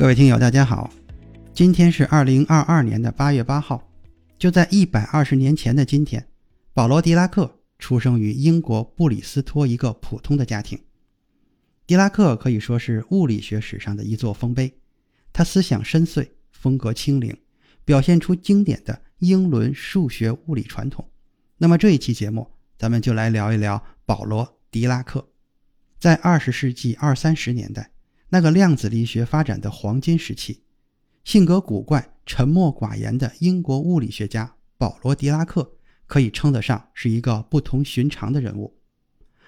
各位听友，大家好，今天是二零二二年的八月八号，就在一百二十年前的今天，保罗·狄拉克出生于英国布里斯托一个普通的家庭。狄拉克可以说是物理学史上的一座丰碑，他思想深邃，风格清灵，表现出经典的英伦数学物理传统。那么这一期节目，咱们就来聊一聊保罗·狄拉克，在二十世纪二三十年代。那个量子力学发展的黄金时期，性格古怪、沉默寡言的英国物理学家保罗·狄拉克可以称得上是一个不同寻常的人物。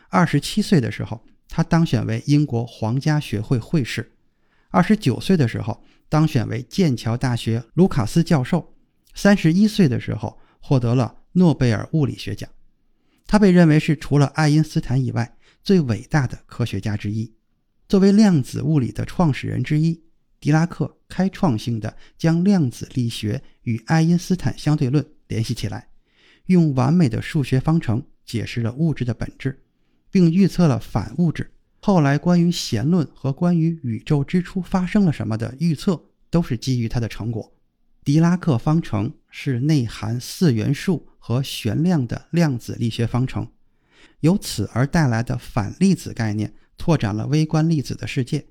二十七岁的时候，他当选为英国皇家学会会士；二十九岁的时候，当选为剑桥大学卢卡斯教授；三十一岁的时候，获得了诺贝尔物理学奖。他被认为是除了爱因斯坦以外最伟大的科学家之一。作为量子物理的创始人之一，狄拉克开创性的将量子力学与爱因斯坦相对论联系起来，用完美的数学方程解释了物质的本质，并预测了反物质。后来关于弦论和关于宇宙之初发生了什么的预测，都是基于他的成果。狄拉克方程是内含四元素和旋量的量子力学方程，由此而带来的反粒子概念。拓展了微观粒子的世界。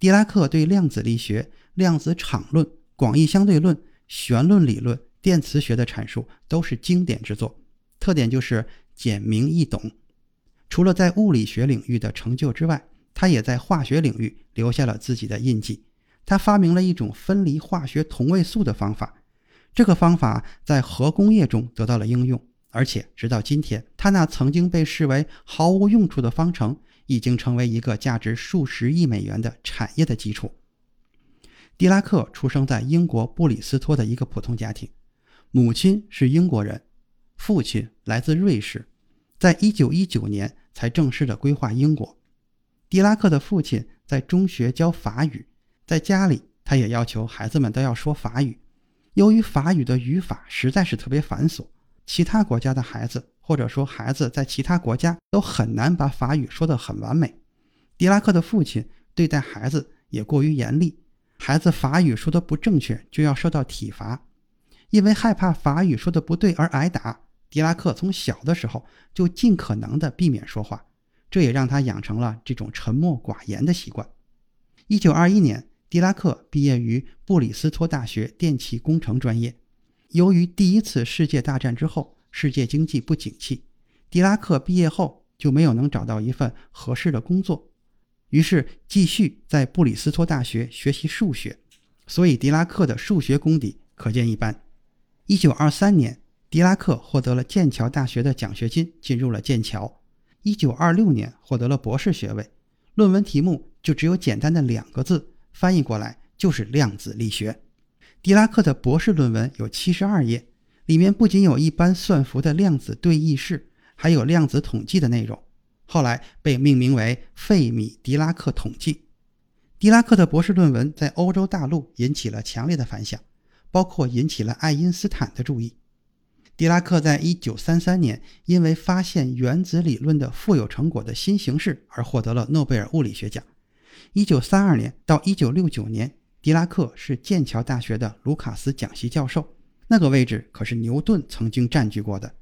狄拉克对量子力学、量子场论、广义相对论、弦论理论、电磁学的阐述都是经典之作，特点就是简明易懂。除了在物理学领域的成就之外，他也在化学领域留下了自己的印记。他发明了一种分离化学同位素的方法，这个方法在核工业中得到了应用，而且直到今天，他那曾经被视为毫无用处的方程。已经成为一个价值数十亿美元的产业的基础。狄拉克出生在英国布里斯托的一个普通家庭，母亲是英国人，父亲来自瑞士，在一九一九年才正式的规划英国。狄拉克的父亲在中学教法语，在家里他也要求孩子们都要说法语。由于法语的语法实在是特别繁琐，其他国家的孩子。或者说，孩子在其他国家都很难把法语说得很完美。狄拉克的父亲对待孩子也过于严厉，孩子法语说的不正确就要受到体罚。因为害怕法语说的不对而挨打，狄拉克从小的时候就尽可能的避免说话，这也让他养成了这种沉默寡言的习惯。一九二一年，狄拉克毕业于布里斯托大学电气工程专业。由于第一次世界大战之后，世界经济不景气，狄拉克毕业后就没有能找到一份合适的工作，于是继续在布里斯托大学学习数学，所以狄拉克的数学功底可见一斑。一九二三年，狄拉克获得了剑桥大学的奖学金，进入了剑桥。一九二六年获得了博士学位，论文题目就只有简单的两个字，翻译过来就是量子力学。狄拉克的博士论文有七十二页。里面不仅有一般算符的量子对义式，还有量子统计的内容，后来被命名为费米狄拉克统计。狄拉克的博士论文在欧洲大陆引起了强烈的反响，包括引起了爱因斯坦的注意。狄拉克在一九三三年因为发现原子理论的富有成果的新形式而获得了诺贝尔物理学奖。一九三二年到一九六九年，狄拉克是剑桥大学的卢卡斯讲席教授。那个位置可是牛顿曾经占据过的。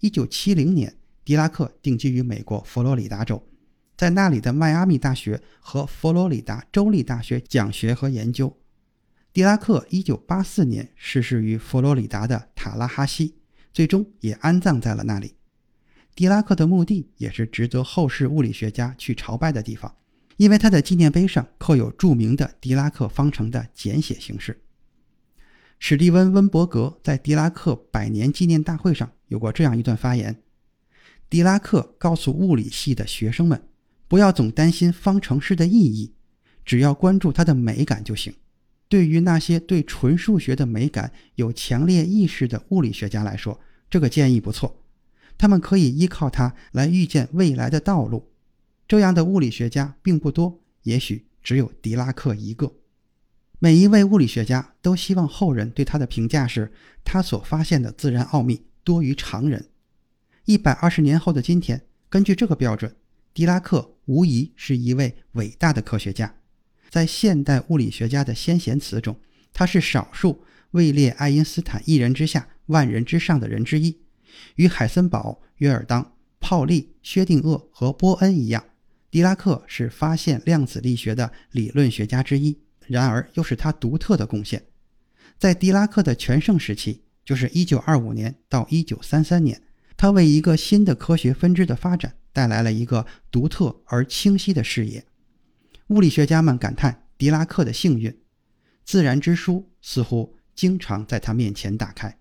一九七零年，狄拉克定居于美国佛罗里达州，在那里的迈阿密大学和佛罗里达州立大学讲学和研究。狄拉克一九八四年逝世于佛罗里达的塔拉哈西，最终也安葬在了那里。狄拉克的墓地也是值得后世物理学家去朝拜的地方，因为他的纪念碑上刻有著名的狄拉克方程的简写形式。史蒂温·温伯格在狄拉克百年纪念大会上有过这样一段发言：“狄拉克告诉物理系的学生们，不要总担心方程式的意义，只要关注它的美感就行。对于那些对纯数学的美感有强烈意识的物理学家来说，这个建议不错。他们可以依靠它来预见未来的道路。这样的物理学家并不多，也许只有狄拉克一个。每一位物理学家都希望后人对他的评价是：他所发现的自然奥秘多于常人。一百二十年后的今天，根据这个标准，狄拉克无疑是一位伟大的科学家。在现代物理学家的先贤词中，他是少数位列爱因斯坦一人之下、万人之上的人之一。与海森堡、约尔当、泡利、薛定谔和波恩一样，狄拉克是发现量子力学的理论学家之一。然而，又是他独特的贡献。在狄拉克的全盛时期，就是1925年到1933年，他为一个新的科学分支的发展带来了一个独特而清晰的视野。物理学家们感叹狄拉克的幸运，自然之书似乎经常在他面前打开。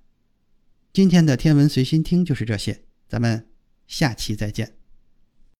今天的天文随心听就是这些，咱们下期再见。